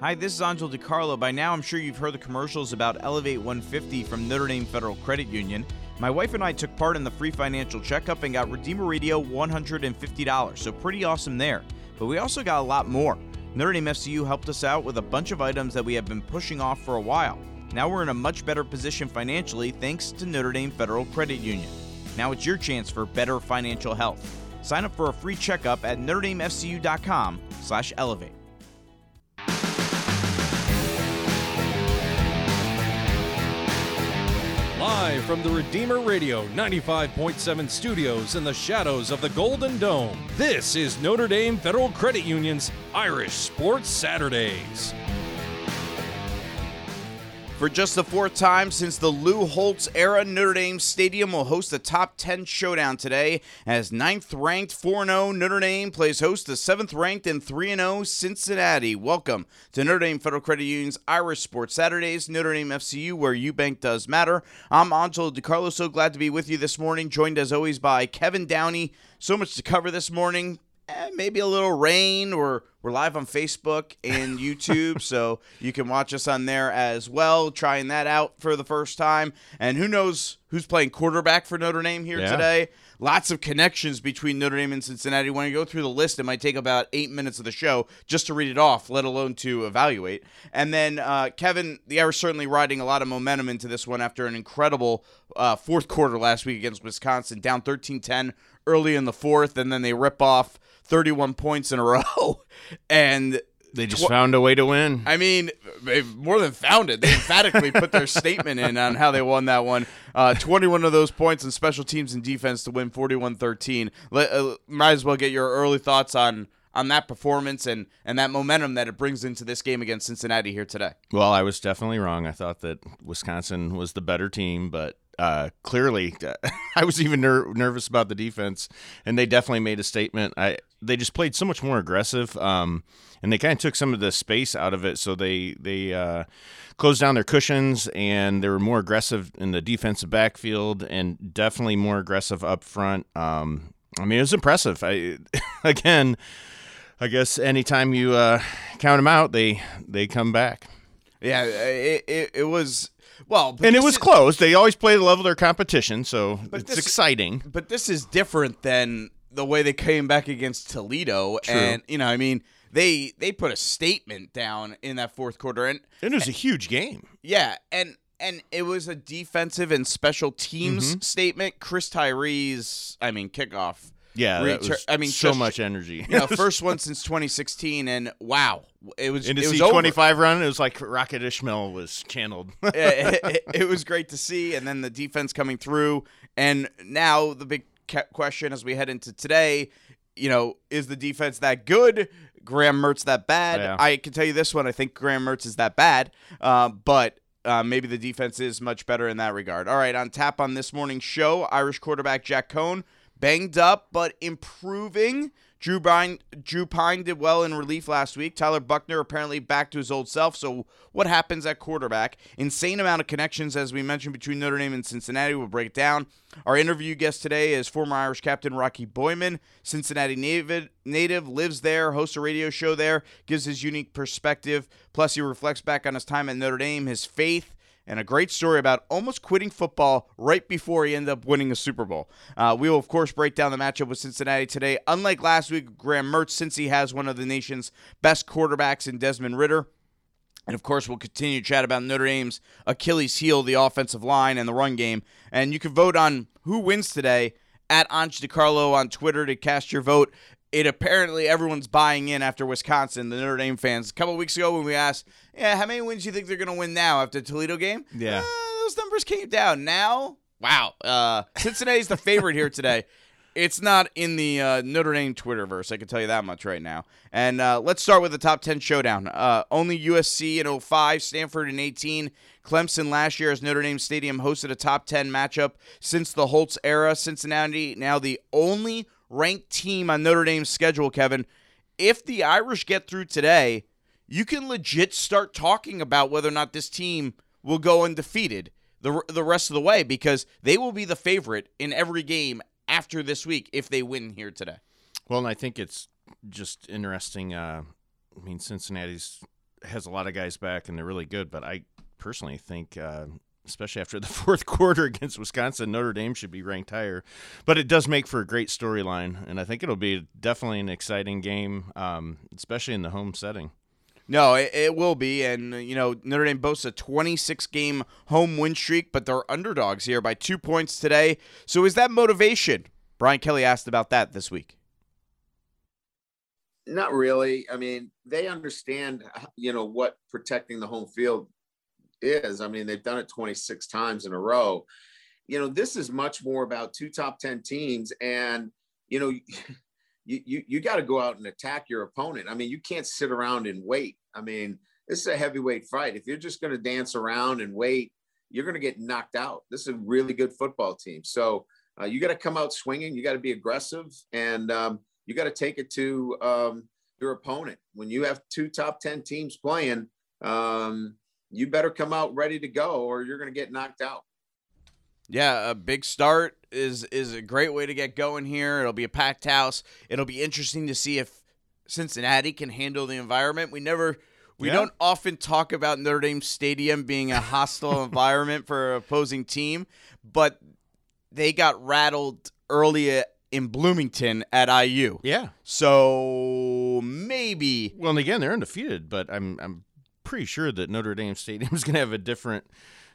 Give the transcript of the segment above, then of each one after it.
Hi, this is Angelo DiCarlo. By now, I'm sure you've heard the commercials about Elevate 150 from Notre Dame Federal Credit Union. My wife and I took part in the free financial checkup and got Redeemer Radio $150, so pretty awesome there. But we also got a lot more. Notre Dame FCU helped us out with a bunch of items that we have been pushing off for a while. Now we're in a much better position financially thanks to Notre Dame Federal Credit Union. Now it's your chance for better financial health. Sign up for a free checkup at NotreDameFCU.com slash elevate. Live from the Redeemer Radio 95.7 studios in the shadows of the Golden Dome, this is Notre Dame Federal Credit Union's Irish Sports Saturdays. For just the fourth time since the Lou Holtz era, Notre Dame Stadium will host the top 10 showdown today as ninth ranked 4 0 Notre Dame plays host to 7th ranked and 3 0 Cincinnati. Welcome to Notre Dame Federal Credit Union's Irish Sports Saturdays, Notre Dame FCU, where Eubank does matter. I'm Angelo DiCarlo, so glad to be with you this morning, joined as always by Kevin Downey. So much to cover this morning eh, maybe a little rain or we're live on Facebook and YouTube, so you can watch us on there as well. Trying that out for the first time, and who knows who's playing quarterback for Notre Dame here Yeah. today? Lots of connections between Notre Dame and Cincinnati. When you go through the list, it might take about eight minutes of the show just to read it off, let alone to evaluate. And then uh, Kevin, the Irish certainly riding a lot of momentum into this one after an incredible uh, fourth quarter last week against Wisconsin, down 13-10 early in the fourth, and then they rip off 31 points in a row. And They just Tw- found a way to win. I mean, they've more than found it. They emphatically put their statement in on how they won that one. Uh, 21 of those points in special teams and defense to win 41-13. Let, uh, might as well get your early thoughts on on that performance and and that momentum that it brings into this game against Cincinnati here today. well, I was definitely wrong. I thought that Wisconsin was the better team, but uh, clearly, I was even ner- nervous about the defense, and they definitely made a statement. I they just played so much more aggressive, um, and they kind of took some of the space out of it. So they they uh, closed down their cushions, and they were more aggressive in the defensive backfield, and definitely more aggressive up front. Um, I mean, it was impressive. I again. I guess anytime you uh, count them out, they they come back, Yeah, it, it, it was well, and it was is- close. They always play the level of their competition, so it's this- exciting. But this is different than the way they came back against Toledo, True. and you know, I mean, they they put a statement down in that fourth quarter, and And it was a huge game. Yeah, and and it was a defensive and special teams Mm-hmm. statement. Chris Tyree's, I mean, kickoff. Yeah, retur- was I mean, so just- much energy. You know, first one since 2016, and wow, it was and it to was see over. 25 run, it was like Rocket Ismail was channeled. it, it- it was great to see, and then the defense coming through, and now the big question as we head into today, you know, is the defense that good? Graham Mertz that bad? Yeah. I can tell you this one: I think Graham Mertz is that bad, uh, but. Uh, maybe the defense is much better in that regard. All right, on tap on this morning's show, Irish quarterback Jack Coan banged up but improving. Drew Pyne, Drew Pyne did well in relief last week. Tyler Buckner apparently back to his old self. So what happens at quarterback? Insane amount of connections, as we mentioned, between Notre Dame and Cincinnati. We'll break it down. Our interview guest today is former Irish captain Rocky Boiman, Cincinnati native, native lives there, hosts a radio show there, gives his unique perspective. Plus, he reflects back on his time at Notre Dame, his faith, and a great story about almost quitting football right before he ended up winning a Super Bowl. Uh, we will, of course, break down the matchup with Cincinnati today. Unlike last week, Graham Mertz, since he has one of the nation's best quarterbacks in Desmond Ridder. And of course, we'll continue to chat about Notre Dame's Achilles heel, the offensive line and the run game. And you can vote on who wins today at Ange DiCarlo on Twitter to cast your vote. It apparently everyone's buying in after Wisconsin, the Notre Dame fans. A couple weeks ago when we asked, yeah, how many wins do you think they're going to win now after the Toledo game? Yeah. Uh, those numbers came down. Now, wow, uh, Cincinnati's the favorite here today. It's not in the uh, Notre Dame Twitterverse. I can tell you that much right now. And uh, let's start with the top 10 showdown. Uh, only USC in 05, Stanford in 18. Clemson last year as Notre Dame Stadium hosted a top 10 matchup since the Holtz era. Cincinnati now the only ranked team on Notre Dame's schedule, Kevin. If the Irish get through today, you can legit start talking about whether or not this team will go undefeated the the rest of the way because they will be the favorite in every game after this week if they win here today. Well, and I think it's just interesting. Uh, I mean, Cincinnati's has a lot of guys back and they're really good. But I personally think, uh, especially after the fourth quarter against Wisconsin, Notre Dame should be ranked higher. But it does make for a great storyline, and I think it'll be definitely an exciting game, um, especially in the home setting. No, it, it, will be, and you know Notre Dame boasts a 26 game home win streak, but they're underdogs here by two points today. So is that motivation? Brian Kelly asked about that this week. Not really. I mean, they understand, you know, what protecting the home field is. I mean, they've done it 26 times in a row. You know, this is much more about two top 10 teams, and you know. you you, you got to go out and attack your opponent. I mean, you can't sit around and wait. I mean, this is a heavyweight fight. If you're just going to dance around and wait, you're going to get knocked out. This is a really good football team. So uh, you got to come out swinging. You got to be aggressive, and um, you got to take it to um, your opponent. When you have two top ten teams playing, um, you better come out ready to go, or you're going to get knocked out. Yeah, a big start is is a great way to get going here. It'll be a packed house. It'll be interesting to see if Cincinnati can handle the environment. We never we yeah. don't often talk about Notre Dame Stadium being a hostile environment for an opposing team, but they got rattled early in Bloomington at IU. Yeah. So maybe Well, and again, they're undefeated, but I'm I'm pretty sure that Notre Dame Stadium is going to have a different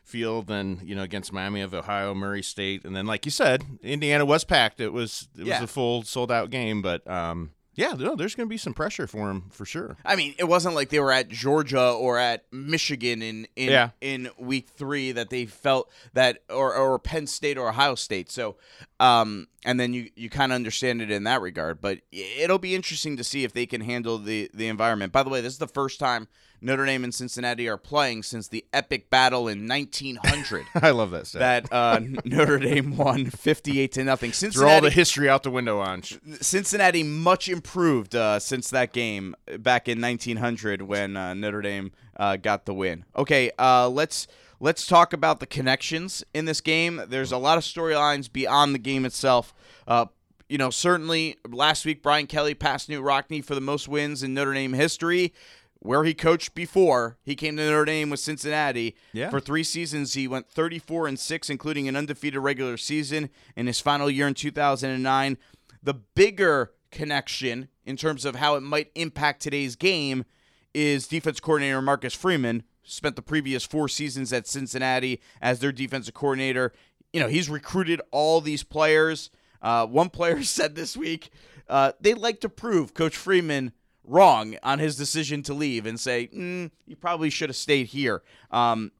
feel than you know against Miami of Ohio, Murray State, and then like you said, Indiana was packed. It was it yeah. was a full sold out game, but um, yeah, no, there's going to be some pressure for him for sure. I mean, it wasn't like they were at Georgia or at Michigan in in yeah. in week three that they felt that or or Penn State or Ohio State. So, um, and then you you kind of understand it in that regard. But it'll be interesting to see if they can handle the the environment. By the way, this is the first time Notre Dame and Cincinnati are playing since the epic battle in 1900. I love that. That uh, Notre Dame won 58 to nothing. Cincinnati, Throw all the history out the window on. Cincinnati much improved uh, since that game back in 1900 when uh, Notre Dame uh, got the win. Okay, uh, let's let's talk about the connections in this game. There's a lot of storylines beyond the game itself. Uh, you know, certainly last week Brian Kelly passed Knute Rockne for the most wins in Notre Dame history where he coached before he came to Notre Dame with Cincinnati. Yeah. For three seasons, he went 34 and six, including an undefeated regular season in his final year in 2009. The bigger connection in terms of how it might impact today's game is defense coordinator Marcus Freeman. Spent the previous four seasons at Cincinnati as their defensive coordinator. You know, he's recruited all these players. Uh, one player said this week uh, they like to prove Coach Freeman wrong on his decision to leave and say, mm, you probably should have stayed here. Um,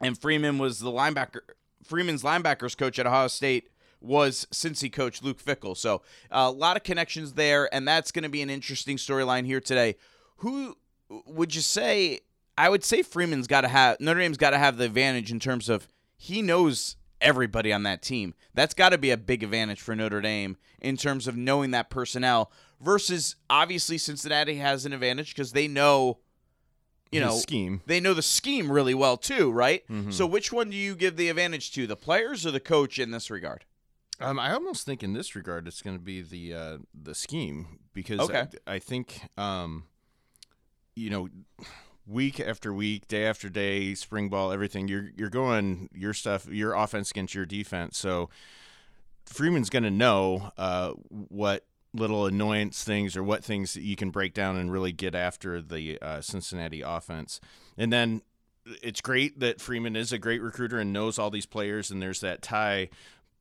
and Freeman was the linebacker. Freeman's linebackers coach at Ohio State was since he coached Luke Fickell. So uh, a lot of connections there, and that's going to be an interesting storyline here today. Who would you say? I would say Freeman's got to have Notre Dame's got to have the advantage in terms of he knows everybody on that team. That's got to be a big advantage for Notre Dame in terms of knowing that personnel versus obviously Cincinnati has an advantage because they know you know scheme. They know the scheme really well too, right? Mm-hmm. So which one do you give the advantage to, the players or the coach in this regard? Um, I almost think in this regard it's going to be the uh, the scheme because okay. I, I think um, you know week after week, day after day, spring ball, everything. You're you're going your stuff, your offense against your defense. So Freeman's going to know uh, what little annoyance things or what things that you can break down and really get after the uh, Cincinnati offense. And then it's great that Freeman is a great recruiter and knows all these players, and there's that tie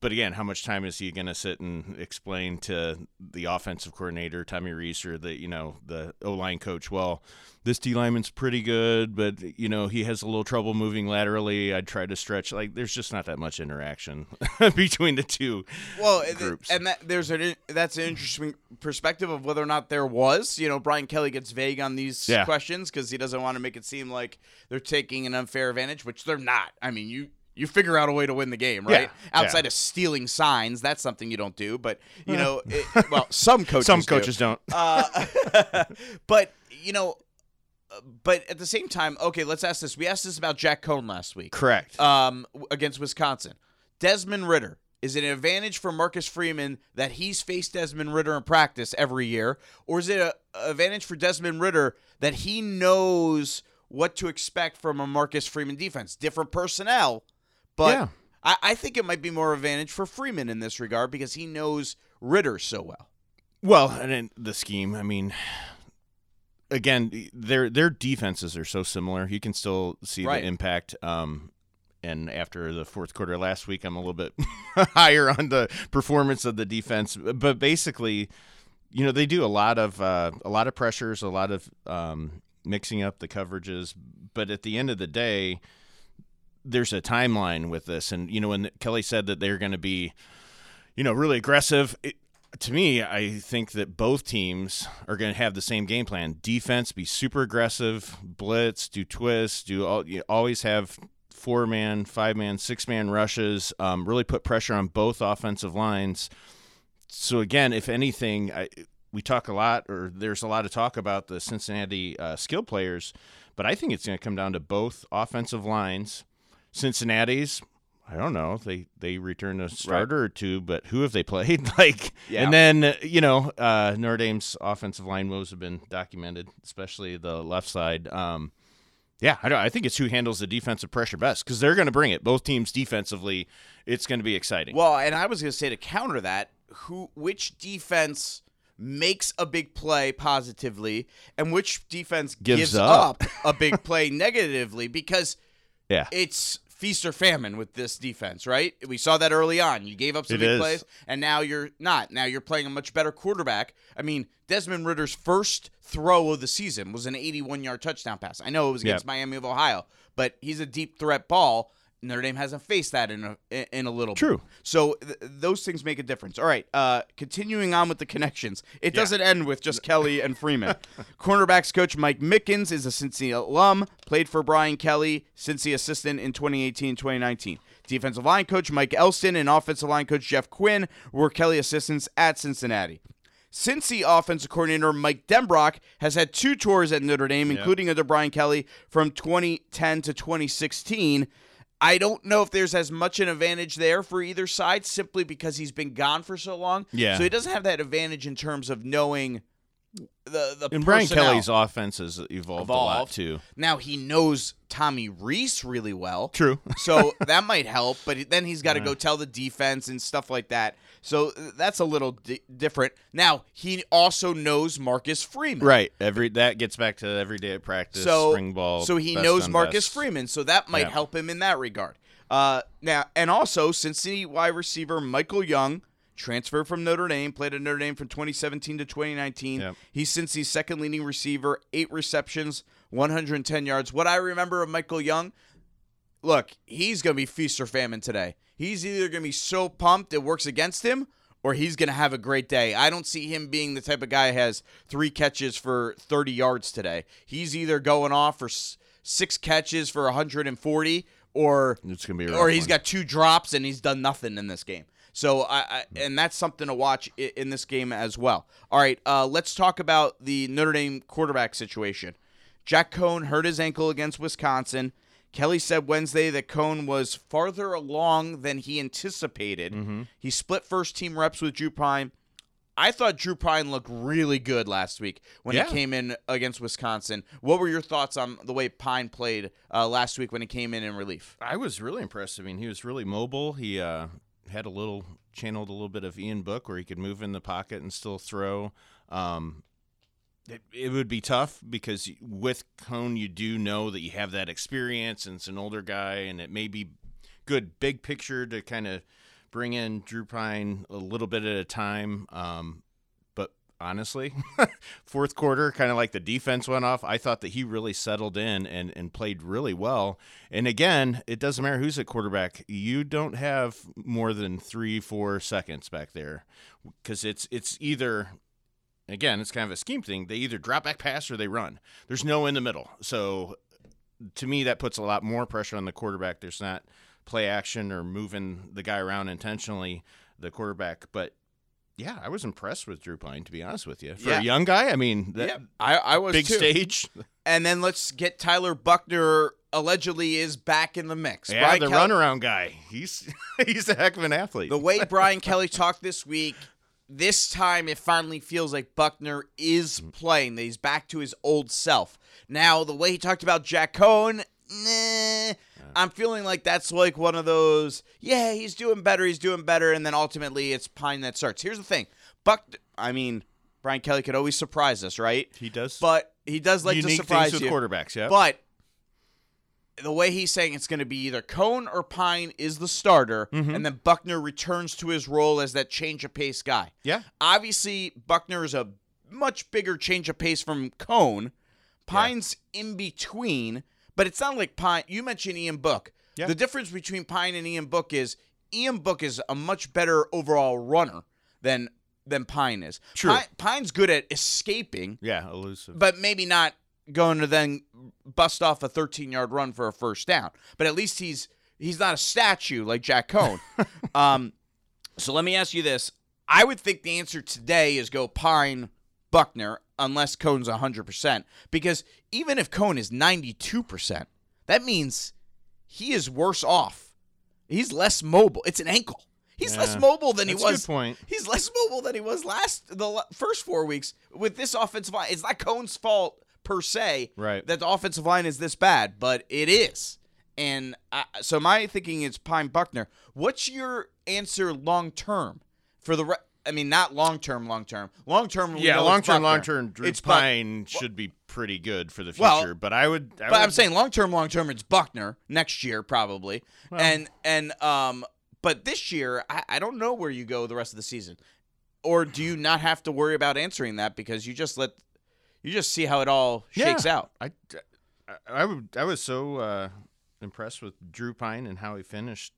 but again, how much time is he going to sit and explain to the offensive coordinator, Tommy Rees or the you know the O line coach? Well, this D lineman's pretty good, but you know he has a little trouble moving laterally. I'd try to stretch. Like there's just not that much interaction between the two. Well, groups. and that there's an that's an interesting perspective of whether or not there was. You know, Brian Kelly gets vague on these yeah. questions because he doesn't want to make it seem like they're taking an unfair advantage, which they're not. I mean, you you figure out a way to win the game, right? Yeah, Outside yeah. of stealing signs, that's something you don't do. But you know, it, well, some coaches, some coaches do. not uh, but you know, but at the same time, okay, let's ask this. We asked this about Jack Coan last week, correct? Um, against Wisconsin, Desmond Ridder. Is it an advantage for Marcus Freeman that he's faced Desmond Ridder in practice every year, or is it a advantage for Desmond Ridder that he knows what to expect from a Marcus Freeman defense? Different personnel, but Yeah. I, I think it might be more advantage for Freeman in this regard because he knows Ridder so well. Well, and the scheme, I mean, again, their their defenses are so similar. You can still see Right. the impact. Um, and after the fourth quarter last week, I'm a little bit higher on the performance of the defense. But basically, you know, they do a lot of uh, a lot of pressures, a lot of um, mixing up the coverages. But at the end of the day, there's a timeline with this, and you know, when Kelly said that they're going to be you know, really aggressive. It, to me, I think that both teams are going to have the same game plan. Defense, be super aggressive, blitz, do twists, do all, you always have four man, five man, six man rushes. Um, really put pressure on both offensive lines. So again, if anything, I, we talk a lot, or there's a lot of talk about the Cincinnati uh, skill players, but I think it's going to come down to both offensive lines. Cincinnati's I don't know. They they returned a starter or two, but who have they played? like, Yeah. and then you know, uh, Notre Dame's offensive line woes have been documented, especially the left side. Um, yeah, I don't. I think it's who handles the defensive pressure best because they're going to bring it. Both teams defensively, it's going to be exciting. Well, and I was going to say to counter that, who which defense makes a big play positively and which defense Gives gives, up. up. a big play negatively because yeah, it's feast or famine with this defense, right? We saw that early on. You gave up some big plays, and now you're not. Now you're playing a much better quarterback. I mean, Desmond Ridder's first throw of the season was an 81 yard touchdown pass. I know it was against Miami of Ohio, but he's a deep threat ball. Notre Dame hasn't faced that in a in a little True. bit. So th- those things make a difference. All right, uh, continuing on with the connections. It doesn't end with just Kelly and Freeman. Cornerbacks coach Mike Mickens is a Cincy alum, played for Brian Kelly, Cincy assistant in 2018 2019. Defensive line coach Mike Elston and offensive line coach Jeff Quinn were Kelly assistants at Cincinnati. Cincy offensive coordinator Mike Denbrock has had two tours at Notre Dame, including under Brian Kelly from 2010 to 2016. I don't know if there's as much an advantage there for either side simply because he's been gone for so long. Yeah. So he doesn't have that advantage in terms of knowing the the and Brian personnel. Kelly's offense has evolved, a lot too. Now he knows Tommy Rees really well. True. So that might help, but then he's got to go tell the defense and stuff like that. So that's a little di- different. Now he also knows Marcus Freeman. Right. Every that gets back to every day at practice, So spring ball. So he knows Marcus best. Freeman. So that might Yeah. help him in that regard. Uh, now and also Cincinnati wide receiver Michael Young transferred from Notre Dame, played at Notre Dame from 2017 to 2019. Yep. He's Cincy's second leading receiver, eight receptions, 110 yards. What I remember of Michael Young, look, he's going to be feast or famine today. He's either going to be so pumped it works against him or he's going to have a great day. I don't see him being the type of guy who has three catches for 30 yards today. He's either going off for six catches for 140 or It's gonna be. Or rough he's one. got two drops and he's done nothing in this game. So I, I and that's something to watch i- in this game as well. All right, uh, let's talk about the Notre Dame quarterback situation. Jack Coan hurt his ankle against Wisconsin. Kelly said Wednesday that Coan was farther along than he anticipated. He split first team reps with Drew Pyne. I thought Drew Pyne looked really good last week when Yeah. he came in against Wisconsin. What were your thoughts on the way Pyne played uh, last week when he came in in relief? I was really impressed. I mean, he was really mobile. He uh, had a little channeled a little bit of Ian Book where he could move in the pocket and still throw. Um, it, it would be tough because with Coan, you do know that you have that experience and it's an older guy, and it may be good big picture to kind of bring in Drew Pyne a little bit at a time. Um, honestly, fourth quarter, kind of like the defense went off, I thought that he really settled in and, and played really well. And again, it doesn't matter who's at quarterback. You don't have more than three, four seconds back there because it's it's either again, it's kind of a scheme thing. They either drop back pass or they run. There's no in the middle. So to me, that puts a lot more pressure on the quarterback. There's not play action or moving the guy around intentionally, the quarterback. But yeah, I was impressed with Drew Pyne, to be honest with you. For Yeah. a young guy, I mean, that yeah, I, I was big too. stage. And then let's get Tyler Buckner allegedly is back in the mix. Yeah, Brian the Kelly- runaround guy. He's he's a heck of an athlete. The way Brian Kelly talked this week, this time it finally feels like Buckner is mm-hmm. playing. That he's back to his old self. Now, the way he talked about Jack Coan, nah, I'm feeling like that's like one of those, yeah, he's doing better, he's doing better, and then ultimately it's Pyne that starts. Here's the thing. Buck, I mean, Brian Kelly could always surprise us, right? he does But he does like to surprise things with you. quarterbacks. Yeah, But the way he's saying it's going to be either Coan or Pyne is the starter, Mm-hmm. and then Buckner returns to his role as that change of pace guy. yeah, Obviously, Buckner is a much bigger change of pace from Coan. Pyne's in between, but it's not like Pyne. You mentioned Ian Book. Yeah. The difference between Pyne and Ian Book is Ian Book is a much better overall runner than than Pyne is. True. Pyne, Pyne's good at escaping, yeah, elusive. but maybe not going to then bust off a 13 yard run for a first down. But at least he's he's not a statue like Jack Coan. um, so let me ask you this: I would think the answer today is go Pyne Buckner unless Coan's 100 percent because even if Coan is 92 percent, that means he is worse off. He's less mobile. It's an ankle. He's less mobile than That's he a was. good point. He's less mobile than he was last the first four weeks with this offensive line. It's not Coan's fault per se Right. that the offensive line is this bad, but it is. And I, so my thinking is Pyne Buckner. What's your answer long term for the? Re- I mean, not long term, long term, long term. yeah, long term, long term. Drew It's Buck- Pyne should be pretty good for the future. Well, but I would. I But I'm saying long term, long term, it's Buckner next year probably, and and um, but this year I, I don't know where you go the rest of the season, or do you not have to worry about answering that because you just let you just see how it all shakes Yeah. out. I, I, I would. I was so uh, impressed with Drew Pyne and how he finished.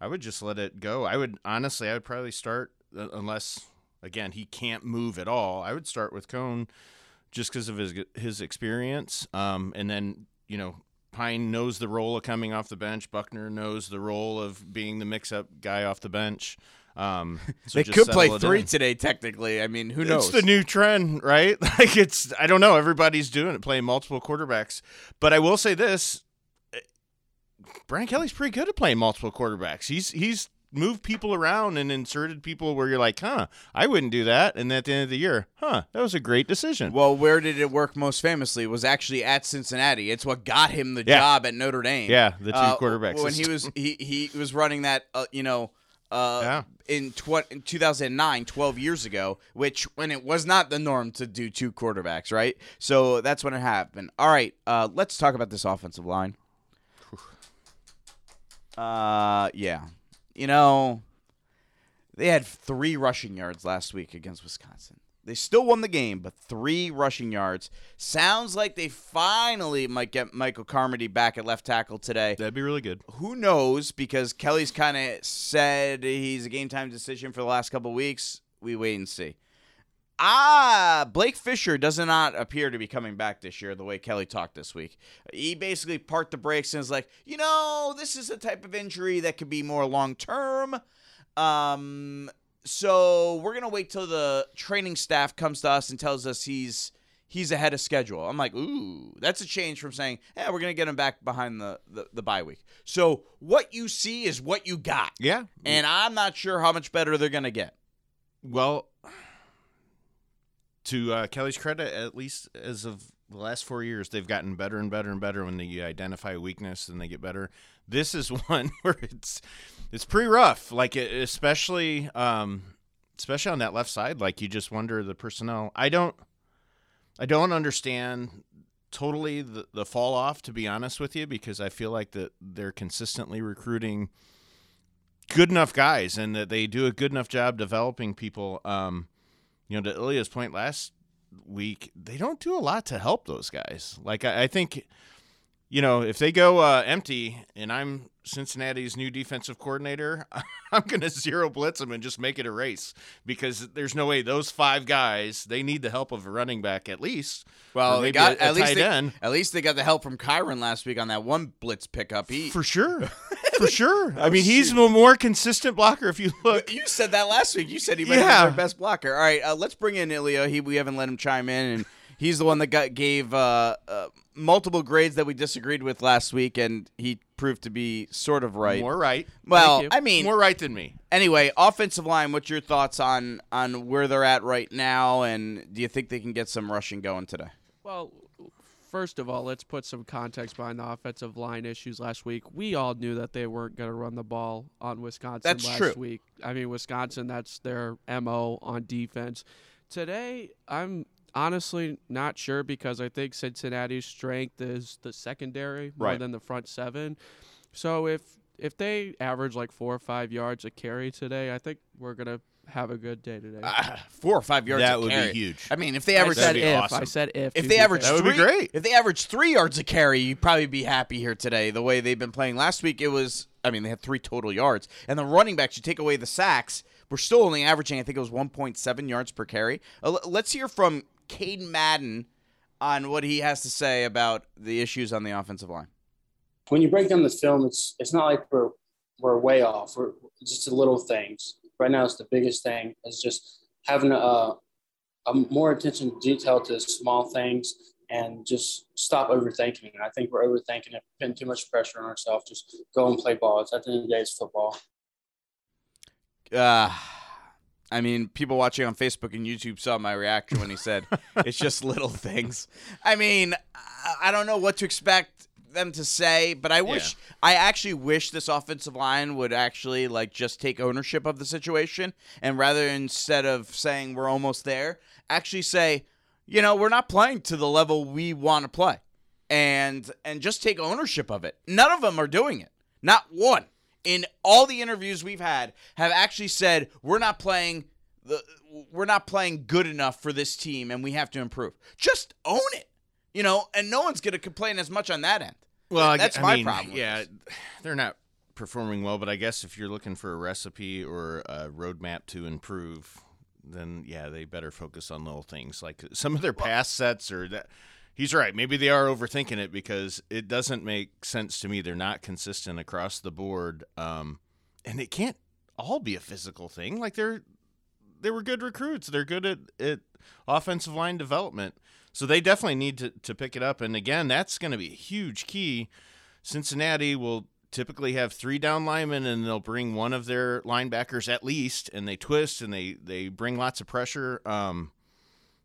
I would just let it go. I would honestly. I would probably start unless again he can't move at all. I would start with Coan just because of his his experience. Um, and then you know Pyne knows the role of coming off the bench. Buckner knows the role of being the mix-up guy off the bench. Um, so They could play three in. today, technically. I mean, who knows? It's the new trend, right? Like it's I don't know, everybody's doing it, playing multiple quarterbacks. But I will say this, eh, Brian Kelly's pretty good at playing multiple quarterbacks. He's he's moved people around and inserted people where you're like, huh, I wouldn't do that. And at the end of the year, huh, that was a great decision. well, where did it work most famously? It was actually at Cincinnati. It's what got him the Yeah. job at Notre Dame. Yeah, the two Uh, quarterbacks When he was he he was running that, uh, you know, uh, Yeah. in, tw- in 2009, 12 years ago, which when it was not the norm to do two quarterbacks, right? So that's when it happened. All right, uh, let's talk about this offensive line. Uh, yeah, you know, they had three rushing yards last week against Wisconsin. They still won the game, but three rushing yards. Sounds like they finally might get Michael Carmody back at left tackle today That'd be really good. who knows? Because Kelly's kind of said he's a game time decision for the last couple weeks. We wait and see. Ah, Blake Fisher does not appear to be coming back this year the way Kelly talked this week. He basically parked the brakes and is like, you know, this is a type of injury that could be more long term. Um, so we're gonna wait till the training staff comes to us and tells us he's he's ahead of schedule. I'm like, ooh, that's a change from saying, yeah, we're gonna get him back behind the the, the bye week. So what you see is what you got, Yeah. and I'm not sure how much better they're gonna get. Well, to uh, Kelly's credit, at least as of the last four years, they've gotten better and better and better when they identify a weakness and they get better. This is one where it's it's pretty rough, like it, especially um, especially on that left side. Like you just wonder the personnel. I don't I don't understand totally the, the fall off to be honest with you because I feel like that they're consistently recruiting good enough guys and that they do a good enough job developing people. Um, you know, to Ilya's point last week, they don't do a lot to help those guys. Like I, I think, you know, if they go uh, empty and I'm Cincinnati's new defensive coordinator, I'm going to zero blitz them and just make it a race because there's no way those five guys they need the help of a running back at least. Well, they got a, a at least they, end. at least they got the help from Kyren last week on that one blitz pickup. He For sure. For sure. I mean, he's a more consistent blocker if you look. You said that last week. You said he might Yeah. be our best blocker. All right, uh, let's bring in Ilya. He we haven't let him chime in, and He's the one that got gave uh, uh, multiple grades that we disagreed with last week, and he proved to be sort of right. More right. well, I mean, More right than me. anyway, offensive line. What's your thoughts on on where they're at right now, and do you think they can get some rushing going today? Well, first of all, let's put some context behind the offensive line issues last week. We all knew that they weren't going to run the ball on Wisconsin That's last true. week. I mean, Wisconsin, that's their MO on defense. Today, I'm honestly not sure because I think Cincinnati's strength is the secondary more Right. than the front seven. So if if they average like four or five yards a carry today, I think we're gonna have a good day today. Ah, four or five yards. That a would be huge. I mean, if they I average said That'd if. awesome. I said if. if they be average fair. That would be three, great. if they average three yards a carry, you'd probably be happy here today. The way they've been playing last week, it was. I mean, they had three total yards, and the running backs. You take away the sacks, we're still only averaging. I think it was 1.7 yards per carry. Uh, let's hear from Caden Madden on what he has to say about the issues on the offensive line. when you break down the film, it's it's not like we're we're way off. We're just the little things. Right now, it's the biggest thing is just having a, a more attention to detail to small things and just stop overthinking. I think we're overthinking it, putting too much pressure on ourselves. Just go and play ball. It's at the end of the day, it's football. Uh, I mean, people watching on Facebook and YouTube saw my reaction when he said, "It's just little things." I mean, I- I don't know what to expect them to say, but I wish, I actually wish this offensive line would actually like just take ownership of the situation, and rather instead of saying we're almost there, actually say, you know, we're not playing to the level we want to play, and and just take ownership of it. None of them are doing it. Not one in all the interviews we've had have actually said we're not playing the we're not playing good enough for this team and we have to improve. Just own it. You know, and no one's going to complain as much on that end. Well, I, that's I my mean, problem. Yeah, they're not performing well, but I guess if you're looking for a recipe or a roadmap to improve, then yeah, they better focus on little things like some of their pass sets or that. He's right. Maybe they are overthinking it because it doesn't make sense to me. They're not consistent across the board, um, and it can't all be a physical thing. Like they're they were good recruits. They're good at, at offensive line development. So they definitely need to, to pick it up. And again, that's going to be a huge key. Cincinnati will typically have three down linemen and they'll bring one of their linebackers at least and they twist and they, they bring lots of pressure. Um,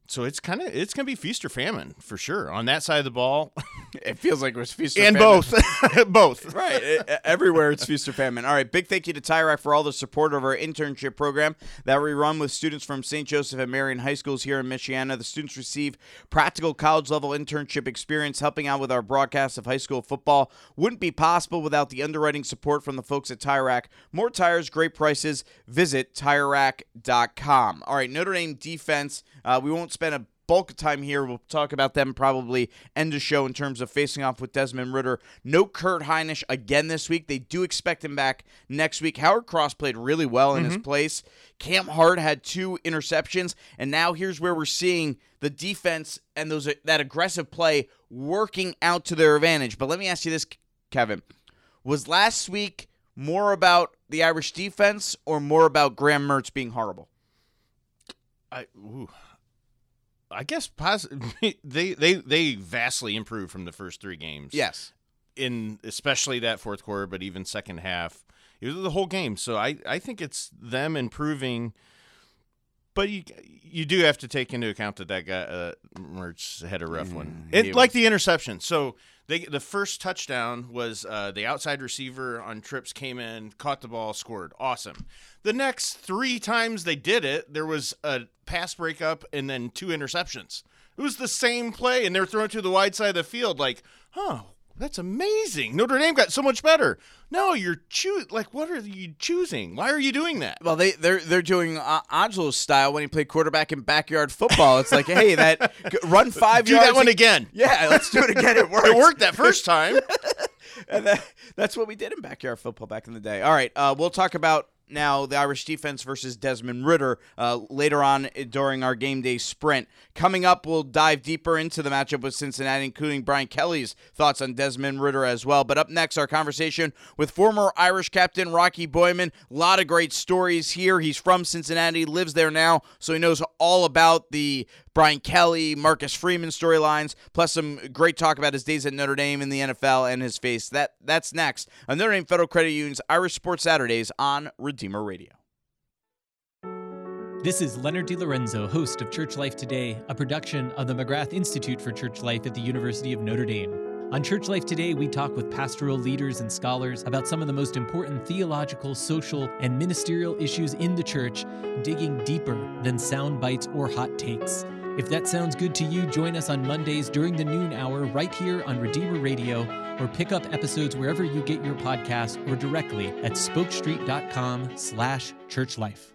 so it's kind of it's gonna be feast or famine for sure on that side of the ball, It feels like it was feast or and famine. both, both. right. Everywhere it's feast or famine. All right. Big thank you to Tire Rack for all the support of our internship program that we run with students from St. Joseph and Marion High Schools here in Michiana. The students receive practical college level internship experience helping out with our broadcast of high school football. Wouldn't be possible without the underwriting support from the folks at Tire Rack. More tires, great prices. Visit TireRack.com. All right. Notre Dame defense. Uh, we won't spend a bulk of time here. We'll talk about them probably end the show in terms of facing off with Desmond Ridder. No Kurt Hinish again this week. They do expect him back next week. Howard Cross played really well in his mm-hmm. place. Cam Hart had two interceptions, and now here's where we're seeing the defense and those that aggressive play working out to their advantage. But let me ask you this, Kevin: Was last week more about the Irish defense or more about Graham Mertz being horrible? I ooh. I guess pos- they they they vastly improved from the first three games. Yes. in especially that fourth quarter, but even second half, it was the whole game. So I, I think it's them improving. But you you do have to take into account that that guy uh, Mertz had a rough one, he it, like the interception. So they the first touchdown was uh, the outside receiver on trips came in, caught the ball, scored, awesome. The next three times they did it, there was a pass breakup and then two interceptions. It was the same play, and they're thrown to the wide side of the field. Like, huh, that's amazing. Notre Dame got so much better. No, you're choo- like, what are you choosing? Why are you doing that? Well, they they're they're doing uh, Angelo's style when he played quarterback in backyard football. It's like, hey, that run five Do yards. that one and- again. Yeah, let's do it again. It worked. It worked that first time. and that, that's what we did in backyard football back in the day. All right, uh, we'll talk about now the Irish defense versus Desmond Ridder uh, later on during our game day sprint. Coming up, we'll dive deeper into the matchup with Cincinnati, including Brian Kelly's thoughts on Desmond Ridder as well. But up next, our conversation with former Irish captain Rocky Boiman. A lot of great stories here. He's from Cincinnati, lives there now, so he knows all about the Brian Kelly, Marcus Freeman storylines, plus some great talk about his days at Notre Dame in the NFL and his face. That that's next Notre Dame Federal Credit Union's Irish Sports Saturdays on Redeemer Radio. This is Leonard DiLorenzo, host of Church Life Today, a production of the McGrath Institute for Church Life at the University of Notre Dame. On Church Life Today, we talk with pastoral leaders and scholars about some of the most important theological, social, and ministerial issues in the church, digging deeper than sound bites or hot takes. If that sounds good to you, join us on Mondays during the noon hour right here on Redeemer Radio or pick up episodes wherever you get your podcast or directly at spokestreet.com slash churchlife.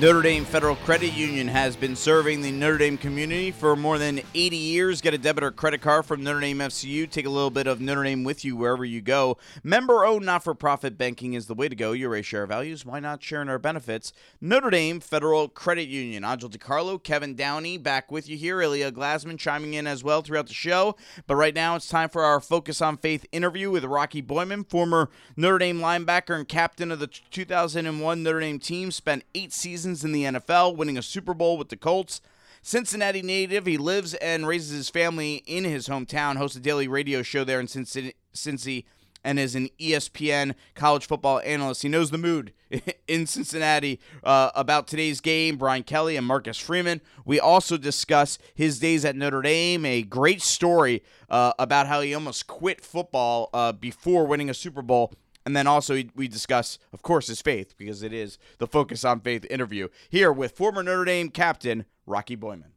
Notre Dame Federal Credit Union has been serving the Notre Dame community for more than 80 years. Get a debit or credit card from Notre Dame FCU. Take a little bit of Notre Dame with you wherever you go. Member owned not for profit banking is the way to go. You raise share values. Why not share in our benefits? Notre Dame Federal Credit Union. Angel DiCarlo, Kevin Downey back with you here. Ilya Glasman chiming in as well throughout the show. But right now it's time for our Focus on Faith interview with Rocky Boiman, former Notre Dame linebacker and captain of the 2001 Notre Dame team. Spent eight seasons seasons in the NFL, winning a Super Bowl with the Colts. Cincinnati native, he lives and raises his family in his hometown, hosts a daily radio show there in Cincy, and is an ESPN college football analyst. He knows the mood in Cincinnati uh, about today's game, Brian Kelly and Marcus Freeman. We also discuss his days at Notre Dame, a great story uh, about how he almost quit football uh, before winning a Super Bowl and then also we discuss, of course, his faith because it is the Focus on Faith interview here with former Notre Dame captain Rocky Boiman.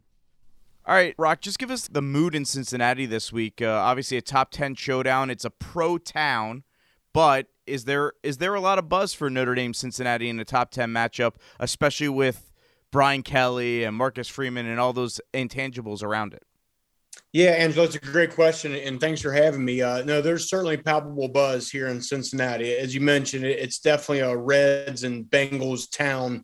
All right, Rock, just give us the mood in Cincinnati this week. Uh, obviously, a top ten showdown. It's a pro town, but is there is there a lot of buzz for Notre Dame Cincinnati in a top ten matchup, especially with Brian Kelly and Marcus Freeman and all those intangibles around it? Yeah, Angelo, it's a great question, and thanks for having me. Uh, no, there's certainly palpable buzz here in Cincinnati. As you mentioned, it's definitely a Reds and Bengals town.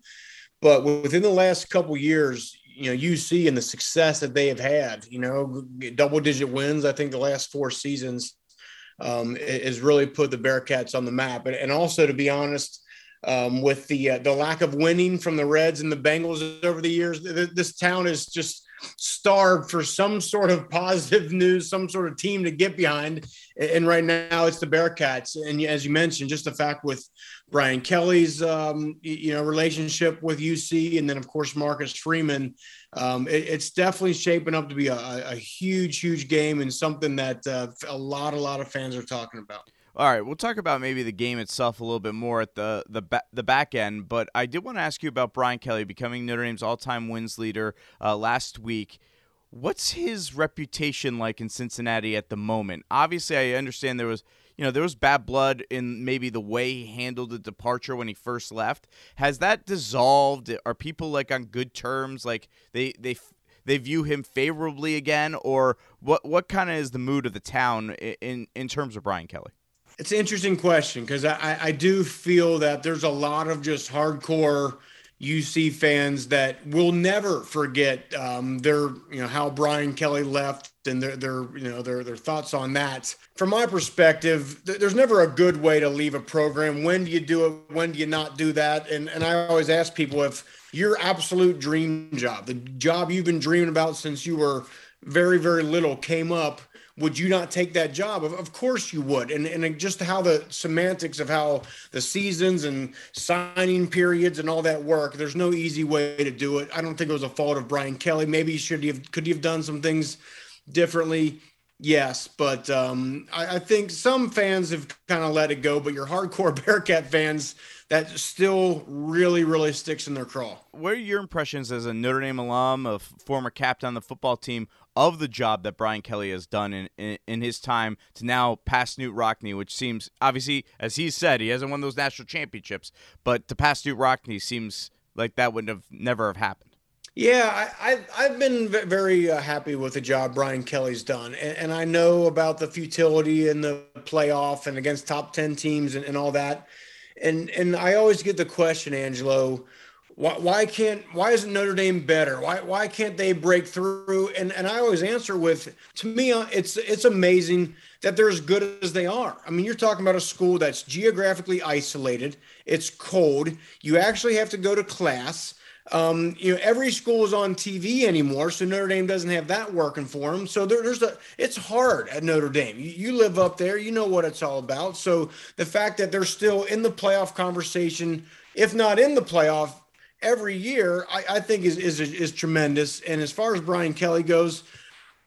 But within the last couple years, you know, UC and the success that they have had, you know, double digit wins, I think the last four seasons um, has really put the Bearcats on the map. And, also, to be honest, um, with the uh, the lack of winning from the Reds and the Bengals over the years, th- this town is just starved for some sort of positive news, some sort of team to get behind. And right now it's the Bearcats. And as you mentioned, just the fact with Brian Kelly's, um, you know, relationship with UC, and then of course Marcus Freeman, um, it, it's definitely shaping up to be a, a, huge, huge game and something that uh, a lot, a lot of fans are talking about. All right, we'll talk about maybe the game itself a little bit more at the the ba- the back end, but I did want to ask you about Brian Kelly becoming Notre Dame's all-time wins leader uh, last week. What's his reputation like in Cincinnati at the moment? Obviously, I understand there was you know there was bad blood in maybe the way he handled the departure when he first left. Has that dissolved? Are people like on good terms? Like they they they view him favorably again, or what? What kind of is the mood of the town in in terms of Brian Kelly? It's an interesting question because I, I do feel that there's a lot of just hardcore UC fans that will never forget um, their you know how Brian Kelly left and their their you know their their thoughts on that. From my perspective, th- there's never a good way to leave a program. When do you do it? When do you not do that? And and I always ask people if your absolute dream job, the job you've been dreaming about since you were very very little, came up would you not take that job? Of, of course you would. And, and just how the semantics of how the seasons and signing periods and all that work, there's no easy way to do it. I don't think it was a fault of Brian Kelly. Maybe should he have, could he have done some things differently? Yes, but um, I, I, think some fans have kind of let it go. But your hardcore Bearcat fans, that still really, really sticks in their craw. What are your impressions as a Notre Dame alum, a former captain on the football team, of the job that Brian Kelly has done in, in, in his time to now pass Knute Rockne, which seems obviously, as he said, he hasn't won those national championships, but to pass Knute Rockne seems like that would have never have happened. Yeah, I, have been very uh, happy with the job Brian Kelly's done. And, and, I know about the futility in the playoff and against top 10 teams and, and all that. And, and I always get the question, Angelo, why, why can't why isn't Notre Dame better? Why why can't they break through? And and I always answer with to me uh, it's it's amazing that they're as good as they are. I mean, you're talking about a school that's geographically isolated. It's cold. You actually have to go to class. Um, you know, every school is on TV anymore, so Notre Dame doesn't have that working for them. So there, there's a, it's hard at Notre Dame. You, you live up there, you know what it's all about. So the fact that they're still in the playoff conversation, if not in the playoff, every year, I, I think is, is is tremendous. And as far as Brian Kelly goes,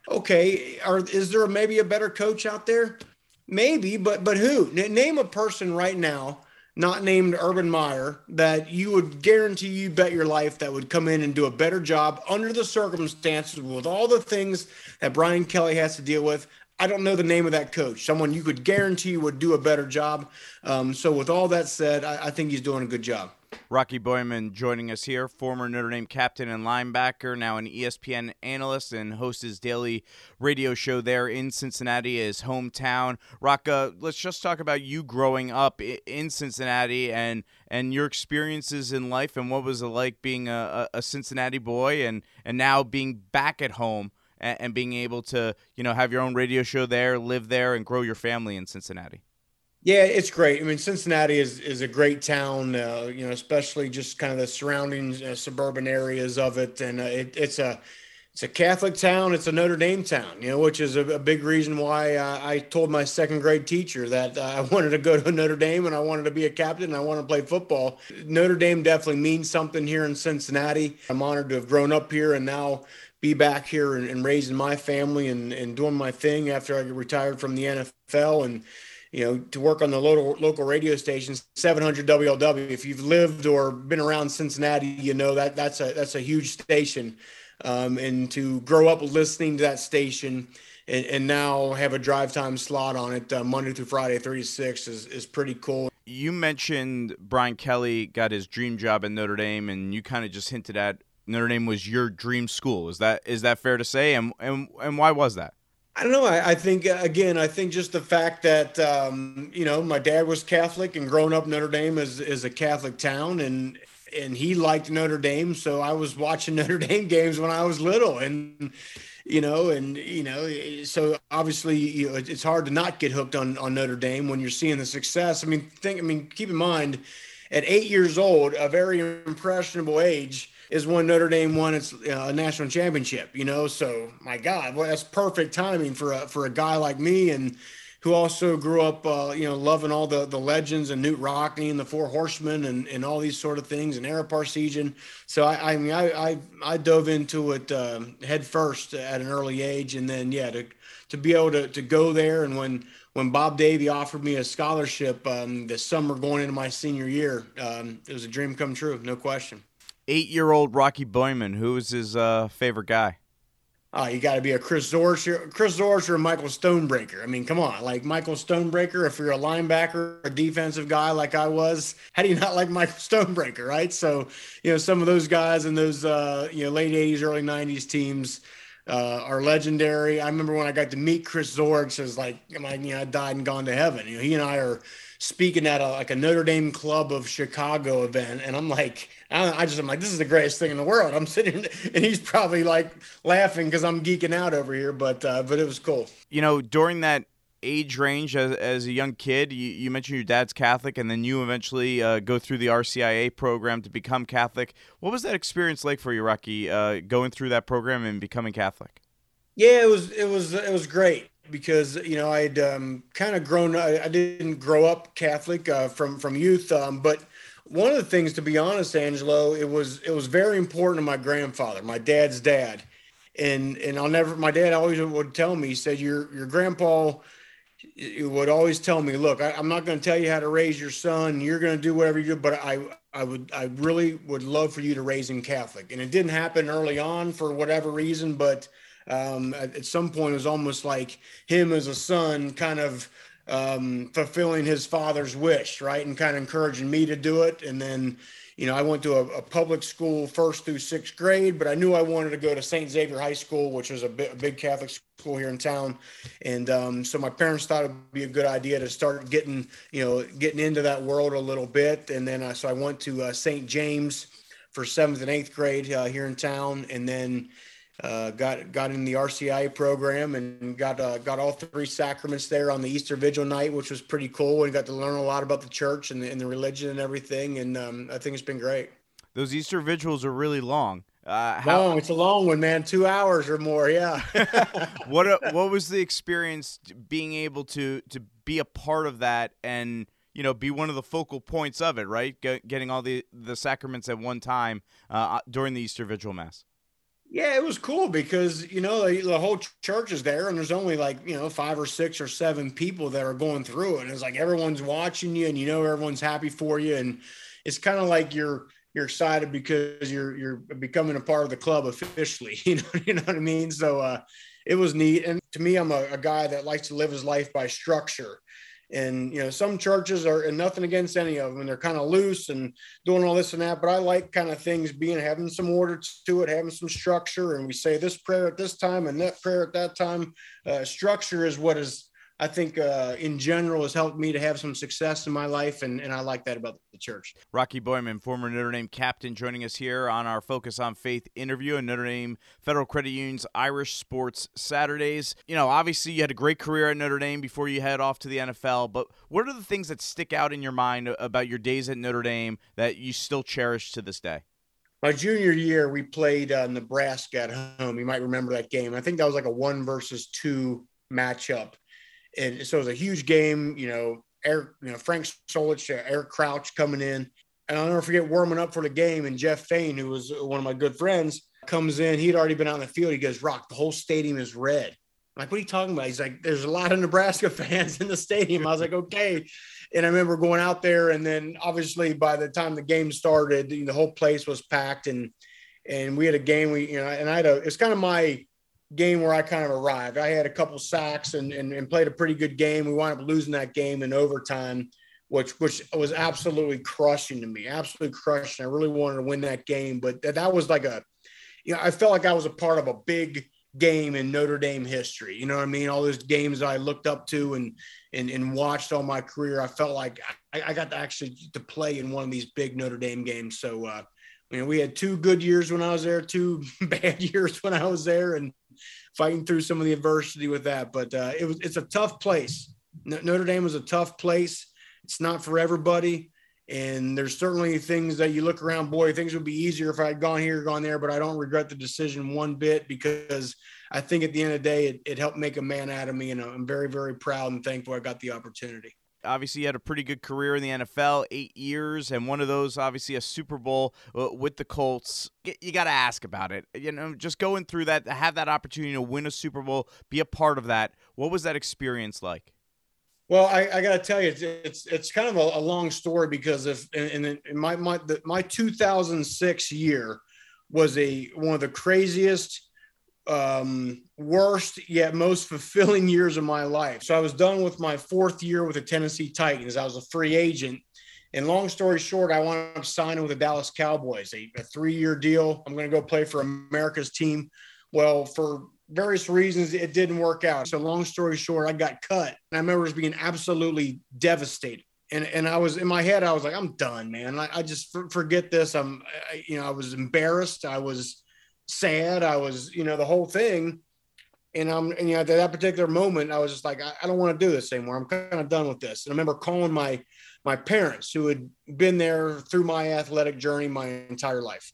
okay, are is there maybe a better coach out there? Maybe, but but who? N- name a person right now, not named Urban Meyer, that you would guarantee you bet your life that would come in and do a better job under the circumstances with all the things that Brian Kelly has to deal with. I don't know the name of that coach. Someone you could guarantee would do a better job. Um, so, with all that said, I, I think he's doing a good job. Rocky Boiman joining us here, former Notre Dame captain and linebacker, now an ESPN analyst and hosts his daily radio show there in Cincinnati, his hometown. Rocka, let's just talk about you growing up in Cincinnati and and your experiences in life and what was it like being a, a Cincinnati boy and and now being back at home and, and being able to you know have your own radio show there, live there, and grow your family in Cincinnati. Yeah, it's great. I mean, Cincinnati is is a great town. Uh, you know, especially just kind of the surrounding uh, suburban areas of it, and uh, it, it's a it's a Catholic town. It's a Notre Dame town. You know, which is a, a big reason why I told my second grade teacher that uh, I wanted to go to Notre Dame and I wanted to be a captain and I wanted to play football. Notre Dame definitely means something here in Cincinnati. I'm honored to have grown up here and now be back here and, and raising my family and, and doing my thing after I retired from the NFL and you know, to work on the local local radio stations, 700 WLW. If you've lived or been around Cincinnati, you know that that's a that's a huge station, um, and to grow up listening to that station. And, and now have a drive time slot on it uh, Monday through Friday, 36 is, is pretty cool. You mentioned Brian Kelly got his dream job at Notre Dame, and you kind of just hinted at Notre Dame was your dream school. Is that is that fair to say? And and and why was that? I don't know. I, I, think again, I think just the fact that um, you know my dad was Catholic and growing up Notre Dame is is a Catholic town, and and he liked Notre Dame, so I was watching Notre Dame games when I was little, and you know, and you know, so obviously you know, it's hard to not get hooked on on Notre Dame when you're seeing the success. I mean, think. I mean, keep in mind, at eight years old, a very impressionable age is when Notre Dame won its uh, national championship. You know, so my God, well, that's perfect timing for a for a guy like me and who also grew up, uh, you know, loving all the the legends and Knute Rockne and the Four Horsemen and, and all these sort of things and Ara Parseghian. So I, I mean, I, I, I dove into it uh, head first at an early age, and then yeah, to to be able to to go there and when when Bob Davie offered me a scholarship um, this summer going into my senior year, um, it was a dream come true, no question eight-year-old Rocky Boiman. Who is his uh, favorite guy? Oh, you got to be a Chris Zorich, Chris Zorich or Michael Stonebreaker. I mean, come on, like Michael Stonebreaker. If you're a linebacker, a defensive guy like I was, how do you not like Michael Stonebreaker, right? So, you know, some of those guys in those uh, you know late '80s, early '90s teams uh, are legendary. I remember when I got to meet Chris Zorich, as like, I'm like you know, I died and gone to heaven. You know, he and I are speaking at a, like a Notre Dame Club of Chicago event, and I'm like I, I just am like, this is the greatest thing in the world. I'm sitting, and he's probably like laughing because I'm geeking out over here. But uh, but it was cool. You know, during that age range as, as a young kid, you, you mentioned your dad's Catholic, and then you eventually uh, go through the RCIA program to become Catholic. What was that experience like for you, Rocky, uh, going through that program and becoming Catholic? Yeah, it was it was it was great because you know I'd um, kind of grown. I, I, didn't grow up Catholic uh, from from youth, um, but one of the things, to be honest, Angelo, it was it was very important to my grandfather, my dad's dad, and and I'll never. My dad always would tell me, he said, "Your your grandpa." would always tell me, "Look, I, am not going to tell you how to raise your son. You're going to do whatever you do, but I, I would, I really would love for you to raise him Catholic." And it didn't happen early on for whatever reason, but um, at, at, some point, it was almost like him as a son, kind of um, fulfilling his father's wish, right, and kind of encouraging me to do it, and then you know, I went to a, a, public school first through sixth grade, but I knew I wanted to go to St. Xavier High School, which was a, a big Catholic school here in town. And um, so my parents thought it'd be a good idea to start getting, you know, getting into that world a little bit. And then uh, so I went to uh, St. James for seventh and eighth grade uh, here in town, and then uh, got got in the RCI program and got uh, got all three sacraments there on the Easter Vigil night, which was pretty cool. And got to learn a lot about the church and the, and the religion and everything. And um, I think it's been great. Those Easter vigils are really long. Uh, how, long. It's a long one, man. Two hours or more. Yeah. what uh, What was the experience being able to to be a part of that and you know be one of the focal points of it? Right, getting all the the sacraments at one time uh, during the Easter Vigil Mass. Yeah, it was cool because you know the, whole church is there, and there's only like you know five or six or seven people that are going through it. And it's like everyone's watching you, and you know everyone's happy for you, and it's kind of like you're you're excited because you're you're becoming a part of the club officially. You know, you know what I mean. So uh, it was neat, and to me, I'm a, a guy that likes to live his life by structure. And you know, some churches are, and nothing against any of them, and they're kind of loose and doing all this and that. But I like kind of things being having some order to it, having some structure. And we say this prayer at this time and that prayer at that time. Uh, structure is what is I think uh, in general has helped me to have some success in my life, and, and I like that about the church. Rocky Boiman, former Notre Dame captain, joining us here on our Focus on Faith interview and Notre Dame Federal Credit Union's Irish Sports Saturdays. You know, obviously you had a great career at Notre Dame before you head off to the NFL, but what are the things that stick out in your mind about your days at Notre Dame that you still cherish to this day? my junior year, we played uh, Nebraska at home. You might remember that game. I think that was like a one versus two matchup and so it was a huge game. You know, Eric, you know Frank Solich, uh, Eric Crouch coming in, and I'll never forget warming up for the game. And Jeff Faine, who was one of my good friends, comes in. He'd already been out on the field. He goes, "Rock, the whole stadium is red." I'm like, what are you talking about? He's like, there's a lot of Nebraska fans in the stadium. I was like, okay. And I remember going out there, and then obviously by the time the game started, the whole place was packed, and and we had a game. We you know, and I had a. It's kind of my game where I kind of arrived. I had a couple sacks and, and, and played a pretty good game. We wound up losing that game in overtime, which which was absolutely crushing to me, absolutely crushing. I really wanted to win that game, but that, that was like a, you know, I felt like I was a part of a big game in Notre Dame history. You know what I mean? All those games I looked up to and and, and watched all my career. I felt like I, I got to actually to play in one of these big Notre Dame games. So uh, you we had two good years when I was there, two bad years when I was there, and fighting through some of the adversity with that. But uh, it was it's a tough place. Notre Dame was a tough place. It's not for everybody. And there's certainly things that you look around, boy, things would be easier if I had gone here, gone there, but I don't regret the decision one bit because I think at the end of the day, it, it helped make a man out of me. And I'm very, very proud and thankful I got the opportunity obviously had a pretty good career in the NFL, eight years, and one of those, obviously, a Super Bowl uh, with the Colts. You got to ask about it. You know, just going through that, have that opportunity to win a Super Bowl, be a part of that. What was that experience like? Well, I, I got to tell you, it's, it's, it's kind of a, a, long story because if in, in my my the, my 2006 year was a one of the craziest um, worst yet most fulfilling years of my life. So I was done with my fourth year with the Tennessee Titans. I was a free agent. And long story short, I wound up signing with the Dallas Cowboys, a, a three year deal. I'm going to go play for America's team. Well, for various reasons, it didn't work out. So, long story short, I got cut. And I remember was being absolutely devastated. And, and I was in my head, I was like, I'm done, man. I, I just forget this. I'm, I, you know, I was embarrassed. I was, sad. I was, you know, the whole thing. And I'm, and you know, at that particular moment, I was just like, I, I don't want to do this anymore. I'm kind of done with this. And I remember calling my my parents who had been there through my athletic journey my entire life.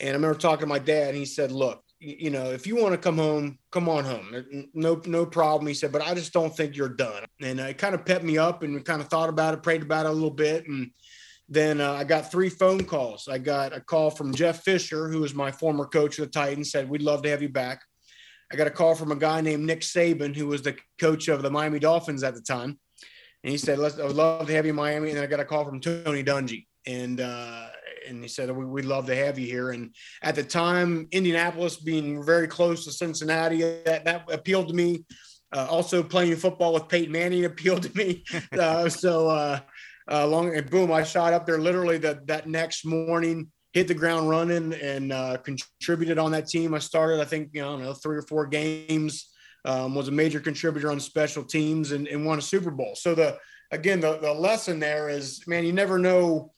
And I remember talking to my dad, and he said, "Look, you know, if you want to come home, come on home. No, no problem." He said, "But I just don't think you're done." And it kind of pepped me up, and we kind of thought about it, prayed about it a little bit, and then uh, I got three phone calls. I got a call from Jeff Fisher, who was my former coach of the Titans, said, We'd love to have you back. I got a call from a guy named Nick Saban, who was the coach of the Miami Dolphins at the time. And he said, Let's, I would love to have you in Miami. And I got a call from Tony Dungy. And, uh, and he said, We'd love to have you here. And at the time, Indianapolis being very close to Cincinnati, that, that appealed to me. Uh, also, playing football with Peyton Manning appealed to me. Uh, so, uh, long and boom, I shot up there literally that that next morning, hit the ground running, and uh, contributed on that team. I started, I think, you know, know three or four games. Um, was a major contributor on special teams and, and won a Super Bowl. So the again, the, the lesson there is, man, you never know.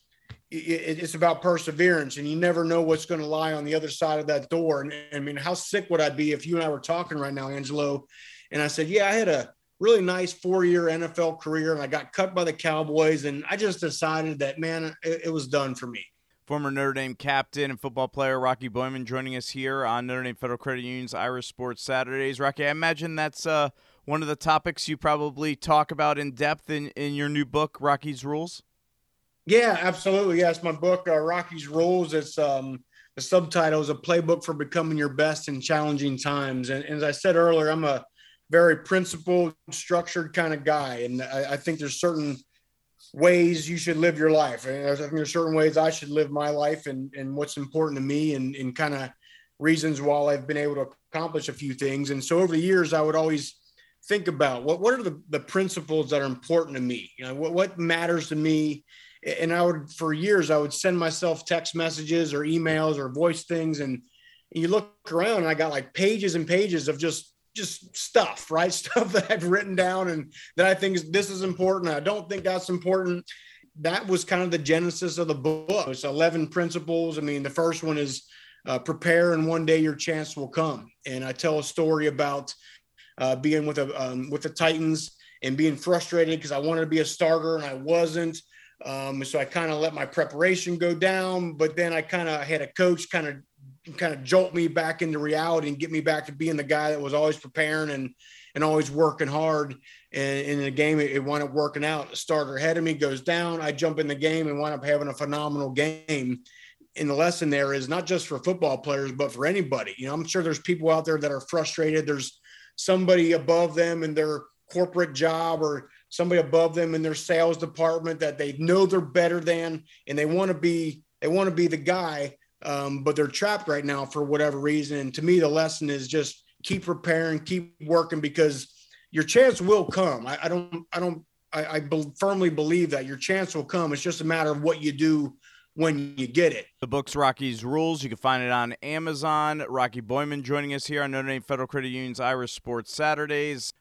It, it's about perseverance, and you never know what's going to lie on the other side of that door. And I mean, how sick would I be if you and I were talking right now, Angelo, and I said, "Yeah, I had a really nice four-year NFL career, and I got cut by the Cowboys, and I just decided that, man, it, it was done for me." Former Notre Dame captain and football player Rocky Boiman joining us here on Notre Dame Federal Credit Union's Irish Sports Saturdays. Rocky, I imagine that's uh, one of the topics you probably talk about in depth in, in your new book, Rocky's Rules. Yeah, absolutely. Yes, my book, uh, Rocky's Rules. It's um, the subtitle is a playbook for becoming your best in challenging times. And, and as I said earlier, I'm a very principled, structured kind of guy, and I, I think there's certain ways you should live your life. And I think there's certain ways I should live my life and, and what's important to me and, and kind of reasons why I've been able to accomplish a few things. And so over the years, I would always think about what, what are the, the principles that are important to me? You know, what, what matters to me? And I would, for years, I would send myself text messages or emails or voice things. And, you look around and I got like pages and pages of just just stuff, right? Stuff that I've written down and that I think is, this is important. I don't think that's important. That was kind of the genesis of the book. It's 11 principles. I mean, the first one is uh, prepare and one day your chance will come. And I tell a story about uh, being with a, um, with the Titans and being frustrated because I wanted to be a starter and I wasn't. Um, so I kind of let my preparation go down, but then I kind of had a coach kind of kind of jolt me back into reality and get me back to being the guy that was always preparing and and always working hard. And in the game, it, it wound up working out. Starter ahead of me goes down. I jump in the game and wind up having a phenomenal game. And the lesson there is not just for football players, but for anybody. You know, I'm sure there's people out there that are frustrated. There's somebody above them in their corporate job or somebody above them in their sales department that they know they're better than and they want to be they want to be the guy um, but they're trapped right now for whatever reason. And to me, the lesson is just keep preparing, keep working because your chance will come. I, I don't, I don't, I, I be- firmly believe that your chance will come. It's just a matter of what you do when you get it. The book's Rocky's Rules. You can find it on Amazon. Rocky Boiman joining us here on Notre Dame Federal Credit Union's Irish Sports Saturdays.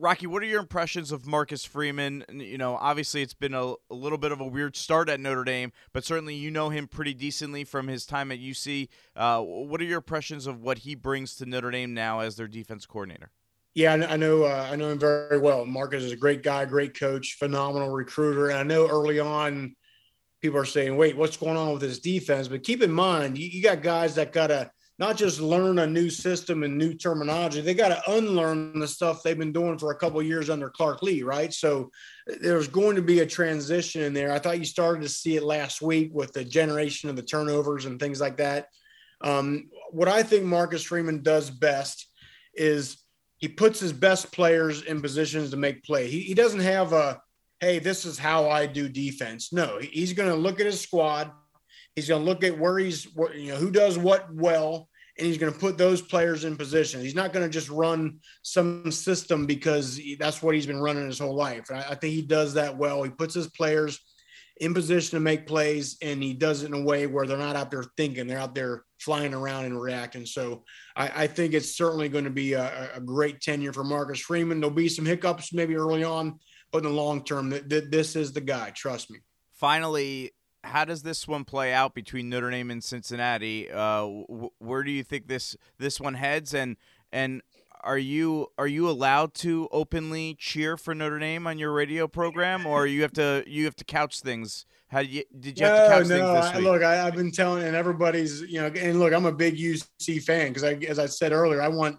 Rocky, what are your impressions of Marcus Freeman? You know, obviously it's been a, a, little bit of a weird start at Notre Dame, but certainly you know him pretty decently from his time at UC. Uh, what are your impressions of what he brings to Notre Dame now as their defense coordinator? Yeah, I know. Uh, I know him very well. Marcus is a great guy, great coach, phenomenal recruiter. And I know early on, people are saying, "Wait, what's going on with this defense?" But keep in mind, you, you got guys that got to not just learn a new system and new terminology, they got to unlearn the stuff they've been doing for a couple years under Clark Lea, right? So there's going to be a transition in there. I thought you started to see it last week with the generation of the turnovers and things like that. Um, what I think Marcus Freeman does best is he puts his best players in positions to make play. He, he doesn't have a, hey, this is how I do defense. No, he's going to look at his squad – He's going to look at where he's, you know, who does what well, and he's going to put those players in position. He's not going to just run some system because that's what he's been running his whole life. I, I think he does that well. He puts his players in position to make plays, and he does it in a way where they're not out there thinking; they're out there flying around and reacting. So I, I think it's certainly going to be a, a, great tenure for Marcus Freeman. There'll be some hiccups maybe early on, but in the long term, th- th- this is the guy. Trust me. Finally, how does this one play out between Notre Dame and Cincinnati? Uh, w- where do you think this this one heads? And and are you are you allowed to openly cheer for Notre Dame on your radio program, or you have to you have to couch things? How you, did you have to couch no, things this week? Look, I, have been telling, and everybody's you know, and look, I'm a big UC fan because I, as I said earlier, I want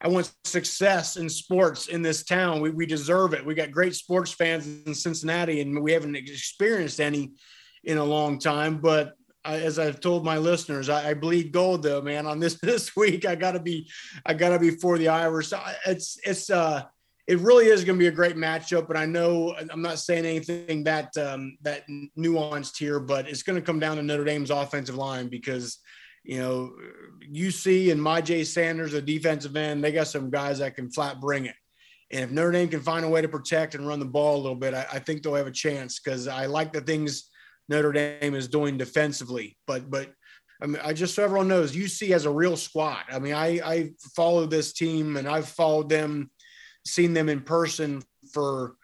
I want success in sports in this town. We we deserve it. We got great sports fans in Cincinnati, and we haven't experienced any in a long time. But I, as I've told my listeners, I, I, bleed gold though, man. On this this week, I gotta be, I gotta be for the Irish. It's it's uh, it really is going to be a great matchup. And I know I'm not saying anything that um, that nuanced here, but it's going to come down to Notre Dame's offensive line because you know UC and Myjai Sanders, the defensive end, they got some guys that can flat bring it. And if Notre Dame can find a way to protect and run the ball a little bit, I, I think they'll have a chance because I like the things Notre Dame is doing defensively. But but I mean, I just so everyone knows, UC has a real squad. I mean, I I follow this team and I've followed them, seen them in person for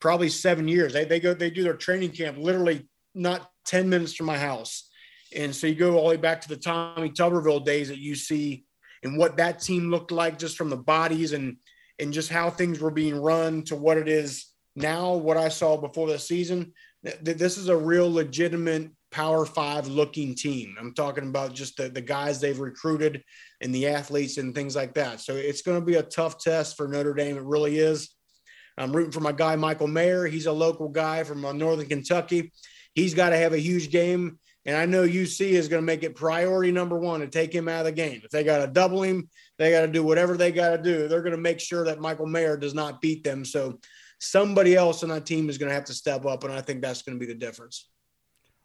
probably seven years. They they go they do their training camp literally not ten minutes from my house, and so you go all the way back to the Tommy Tuberville days at UC and what that team looked like just from the bodies and and just how things were being run to what it is now. What I saw before the season, this is a real legitimate power five looking team. I'm talking about just the, the guys they've recruited and the athletes and things like that. So it's going to be a tough test for Notre Dame. It really is. I'm rooting for my guy, Michael Mayer. He's a local guy from uh, Northern Kentucky. He's got to have a huge game. And I know UC is going to make it priority number one to take him out of the game. If they got to double him, they got to do whatever they got to do. They're going to make sure that Michael Mayer does not beat them. So somebody else on that team is going to have to step up. And I think that's going to be the difference.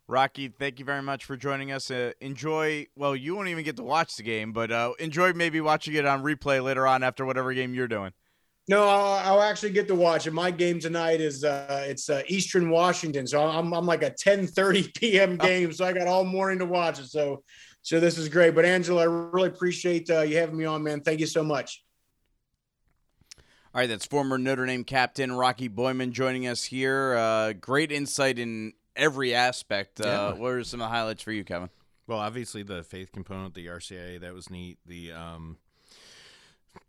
Rocky, thank you very much for joining us. Uh, enjoy. Well, you won't even get to watch the game, but uh, enjoy maybe watching it on replay later on after whatever game you're doing. No, I'll, I'll actually get to watch it. My game tonight is uh, it's uh, Eastern Washington, so I'm I'm like a 10:30 p.m. game, so I got all morning to watch it. So, so this is great. But Angela, I really appreciate uh, you having me on, man. Thank you so much. All right, that's former Notre Dame captain Rocky Boiman joining us here. Uh, great insight in every aspect. Uh, yeah. What are some of the highlights for you, Kevin? Well, obviously the faith component, the RCIA, that was neat. The um,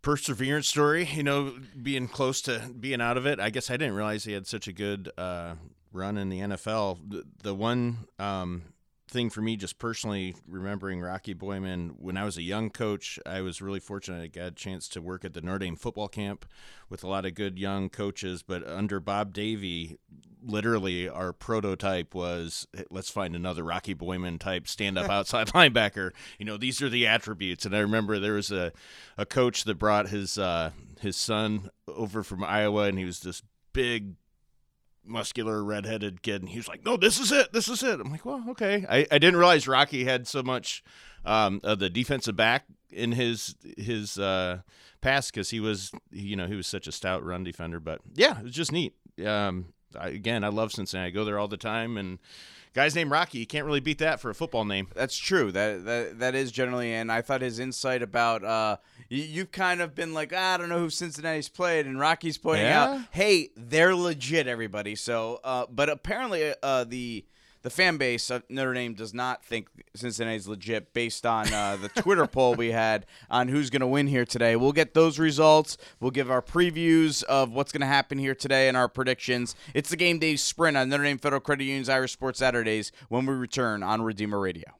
perseverance story, you know, being close to being out of it. I guess I didn't realize he had such a good uh, run in the NFL. The, the one um, thing for me, just personally remembering Rocky Boiman, when I was a young coach, I was really fortunate I got a chance to work at the Notre Dame football camp with a lot of good young coaches. But under Bob Davie, literally our prototype was let's find another Rocky Boiman type stand up outside linebacker. You know, these are the attributes. And I remember there was a, a coach that brought his uh, his son over from Iowa, and he was this big muscular redheaded kid and he was like no this is it this is it. I'm like well okay. I, I didn't realize rocky had so much um, of the defensive back in his his uh, pass because he was you know he was such a stout run defender but yeah it was just neat. Um, I, again i love cincinnati i go there all the time and guy's named Rocky. You can't really beat that for a football name. That's true. That that that is generally. And I thought his insight about uh, you, have kind of been like, ah, I don't know who Cincinnati's played, and Rocky's pointing yeah. out, hey, they're legit, everybody. So, uh, but apparently, uh, the the fan base of Notre Dame does not think Cincinnati's legit based on uh, the Twitter poll we had on who's going to win here today. We'll get those results. We'll give our previews of what's going to happen here today and our predictions. It's the game day sprint on Notre Dame Federal Credit Union's Irish Sports Saturdays when we return on Redeemer Radio.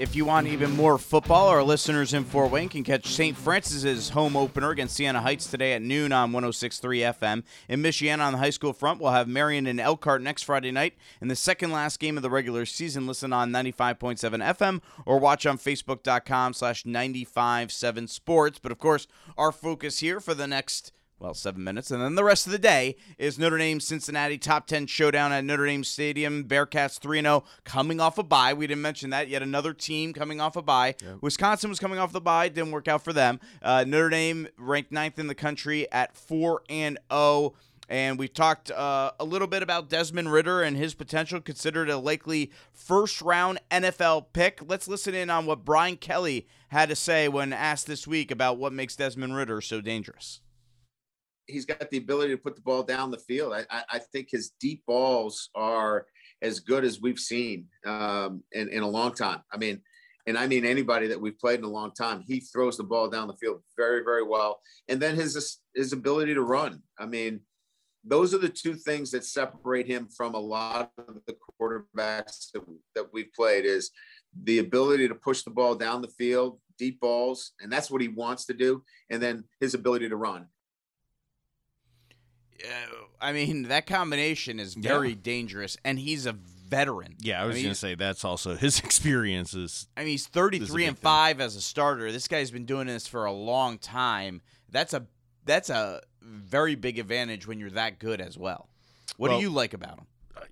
If you want even more football, our listeners in Fort Wayne can catch St. Francis's home opener against Siena Heights today at noon on 106.3 FM. In Michiana on the high school front, we'll have Marian and Elkhart next Friday night. In the second last game of the regular season, listen on 95.7 FM or watch on Facebook.com slash 95.7 Sports. But of course, our focus here for the next well, seven minutes. And then the rest of the day is Notre Dame Cincinnati top 10 showdown at Notre Dame Stadium. Bearcats 3 0 coming off a bye. We didn't mention that. Yet another team coming off a bye. Yep. Wisconsin was coming off the bye. Didn't work out for them. Uh, Notre Dame ranked ninth in the country at 4 and 0. And we talked uh, a little bit about Desmond Ridder and his potential, considered a likely first round NFL pick. Let's listen in on what Brian Kelly had to say when asked this week about what makes Desmond Ridder so dangerous he's got the ability to put the ball down the field. I, I, I think his deep balls are as good as we've seen um, in, in a long time. I mean, and I mean anybody that we've played in a long time, he throws the ball down the field very, very well. And then his his ability to run. I mean, those are the two things that separate him from a lot of the quarterbacks that, that we've played is the ability to push the ball down the field deep balls, and that's what he wants to do, and then his ability to run. Uh, I mean, that combination is very dangerous, and he's a veteran. Yeah, I was mean, going to say that's also his experiences. I mean, he's This is a 33 big and thing. 5 as a starter. This guy's been doing this for a long time. That's a that's a very big advantage when you're that good as well. What Well- do you like about him?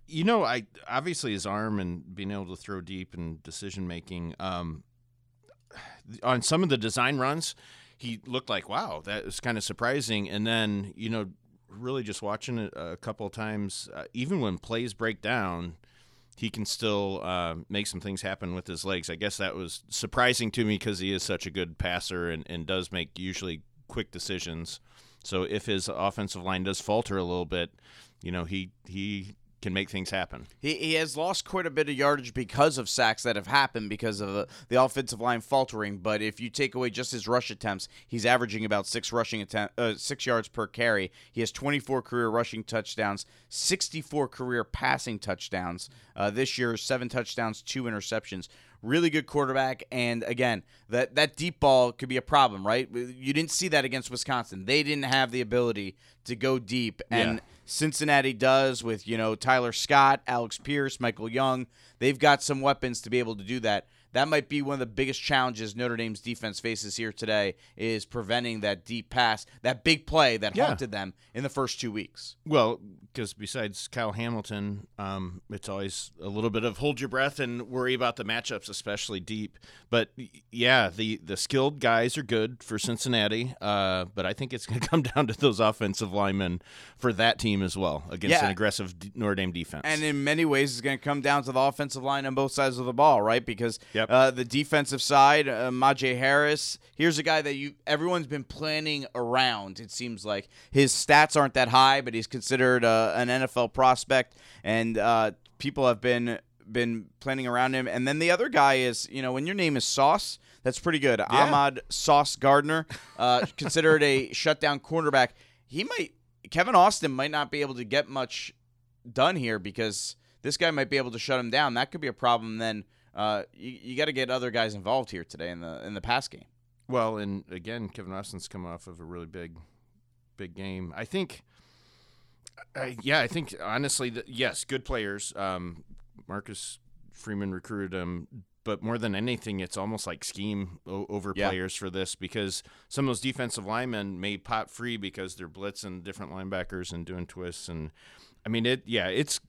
you know, I obviously his arm and being able to throw deep and decision making. Um, on some of the design runs, he looked like wow, that was kind of surprising. And then you know, really just watching it a couple of times, uh, even when plays break down. He can still uh, make some things happen with his legs. I guess that was surprising to me because he is such a good passer and, and does make usually quick decisions. So if his offensive line does falter a little bit, you know he he can make things happen. He, he has lost quite a bit of yardage because of sacks that have happened because of the, the offensive line faltering. But if you take away just his rush attempts, he's averaging about six rushing attempt, uh, six yards per carry. He has 24 career rushing touchdowns, 64 career passing touchdowns. Uh, this year, seven touchdowns, two interceptions. Really good quarterback, and again, that that deep ball could be a problem, right? You didn't see that against Wisconsin. They didn't have the ability to go deep, and Yeah. Cincinnati does with, you know, Tyler Scott, Alex Pierce, Michael Young. They've got some weapons to be able to do that. That might be one of the biggest challenges Notre Dame's defense faces here today is preventing that deep pass, that big play that Yeah. haunted them in the first two weeks. Well, because besides Kyle Hamilton, um, it's always a little bit of hold your breath and worry about the matchups, especially deep. But yeah, the the skilled guys are good for Cincinnati, uh, but I think it's going to come down to those offensive linemen for that team as well against Yeah. an aggressive D- Notre Dame defense. And in many ways, it's going to come down to the offensive line on both sides of the ball, right? Because Yep. Uh, the defensive side, uh, Majay Harris, here's a guy that you everyone's been planning around. It seems like his stats aren't that high, but he's considered uh, an NFL prospect, and uh, people have been been planning around him. And then the other guy is, you know, when your name is Sauce, that's pretty good. Ahmad Sauce Gardner, uh, considered a shutdown cornerback. He might Kevin Austin might not be able to get much done here because this guy might be able to shut him down. That could be a problem. Then uh, you, you got to get other guys involved here today in the in the pass game. Well, and again, Kevin Austin's come off of a really big, big game. I think, I, yeah, I think honestly, that, yes, good players. Um, Marcus Freeman recruited him, but more than anything, it's almost like scheme o- over Yeah. players for this because some of those defensive linemen may pop free because they're blitzing different linebackers and doing twists. And I mean, it, yeah, it's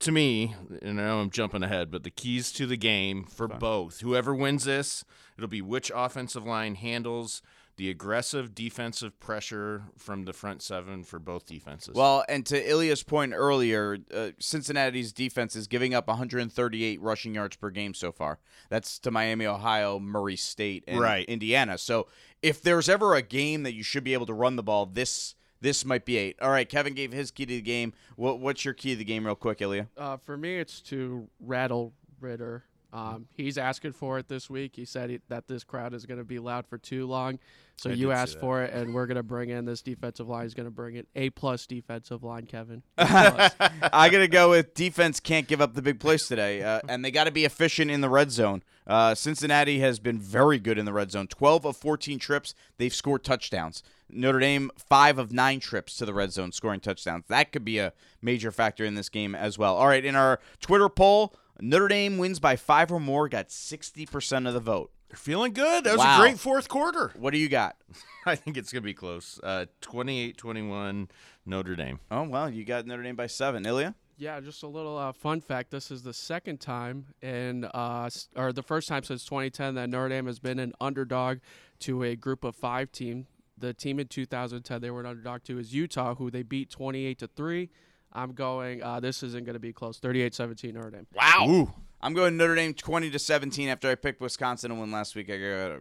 to me, and I know I'm jumping ahead, but the keys to the game for both, whoever wins this, it'll be which offensive line handles the aggressive defensive pressure from the front seven for both defenses. Well, and to Ilya's point earlier, uh, Cincinnati's defense is giving up 138 rushing yards per game so far. That's to Miami, Ohio, Murray State, and Right. Indiana. So if there's ever a game that you should be able to run the ball, this this might be eight. All right, Kevin gave his key to the game. What, what's your key to the game, real quick, Ilya? Uh, for me, it's to rattle Ridder. Um, he's asking for it this week. He said he, that this crowd is going to be loud for too long. So I you did asked for it, and we're going to bring in this defensive line. Is going to bring it a plus defensive line, Kevin. A plus. I gotta go with defense can't give up the big plays today, uh, and they got to be efficient in the red zone. Uh, Cincinnati has been very good in the red zone. Twelve of fourteen trips, they've scored touchdowns. Notre Dame five of nine trips to the red zone, scoring touchdowns. That could be a major factor in this game as well. All right, in our Twitter poll, Notre Dame wins by five or more, got sixty percent of the vote. they're feeling good. That was Wow. a great fourth quarter. What do you got? I think it's going to be close. Uh, 28-21 Notre Dame. Oh well, you got Notre Dame by seven. Ilya. Yeah, just a little uh, fun fact. This is the second time in, uh, or the first time since 2010 that Notre Dame has been an underdog to a group of five team. The team in 2010 they were an underdog to is Utah, who they beat 28 to three. I'm going. Uh, this isn't going to be close. 38-17 Notre Dame. Wow. Ooh. I'm going Notre Dame 20 to 17 after I picked Wisconsin and won last week. I got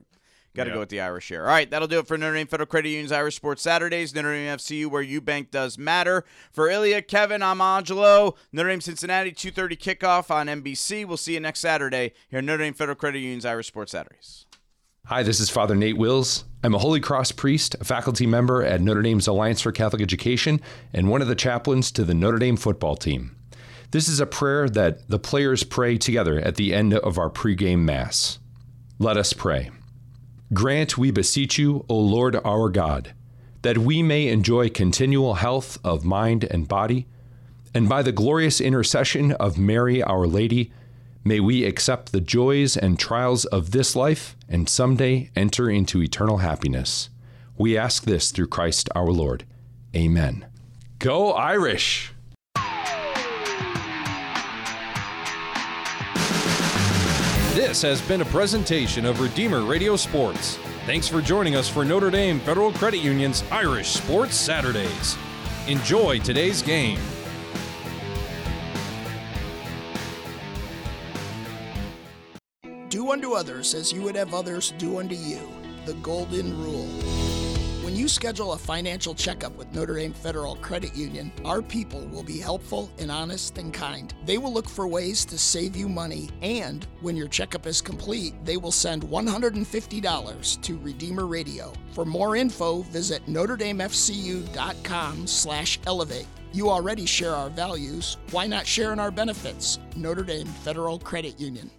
got to Yeah. go with the Irish here. All right, that'll do it for Notre Dame Federal Credit Union's Irish Sports Saturdays. Notre Dame FCU, where you bank does matter. For Ilya, Kevin, I'm Angelo. Notre Dame Cincinnati 2:30 kickoff on NBC. We'll see you next Saturday here at Notre Dame Federal Credit Union's Irish Sports Saturdays. Hi, this is Father Nate Wills. I'm a Holy Cross priest, a faculty member at Notre Dame's Alliance for Catholic Education, and one of the chaplains to the Notre Dame football team. This is a prayer that the players pray together at the end of our pregame Mass. Let us pray. Grant, we beseech you, O Lord our God, that we may enjoy continual health of mind and body, and by the glorious intercession of Mary our Lady, may we accept the joys and trials of this life and someday enter into eternal happiness. We ask this through Christ our Lord. Amen. Go Irish! This has been a presentation of Redeemer Radio Sports. Thanks for joining us for Notre Dame Federal Credit Union's Irish Sports Saturdays. Enjoy today's game. Do unto others as you would have others do unto you. The Golden Rule. When you schedule a financial checkup with Notre Dame Federal Credit Union, our people will be helpful and honest and kind. They will look for ways to save you money, and when your checkup is complete, they will send $150 to Redeemer Radio. For more info, visit NotreDameFCU.com slash elevate. You already share our values. Why not share in our benefits? Notre Dame Federal Credit Union.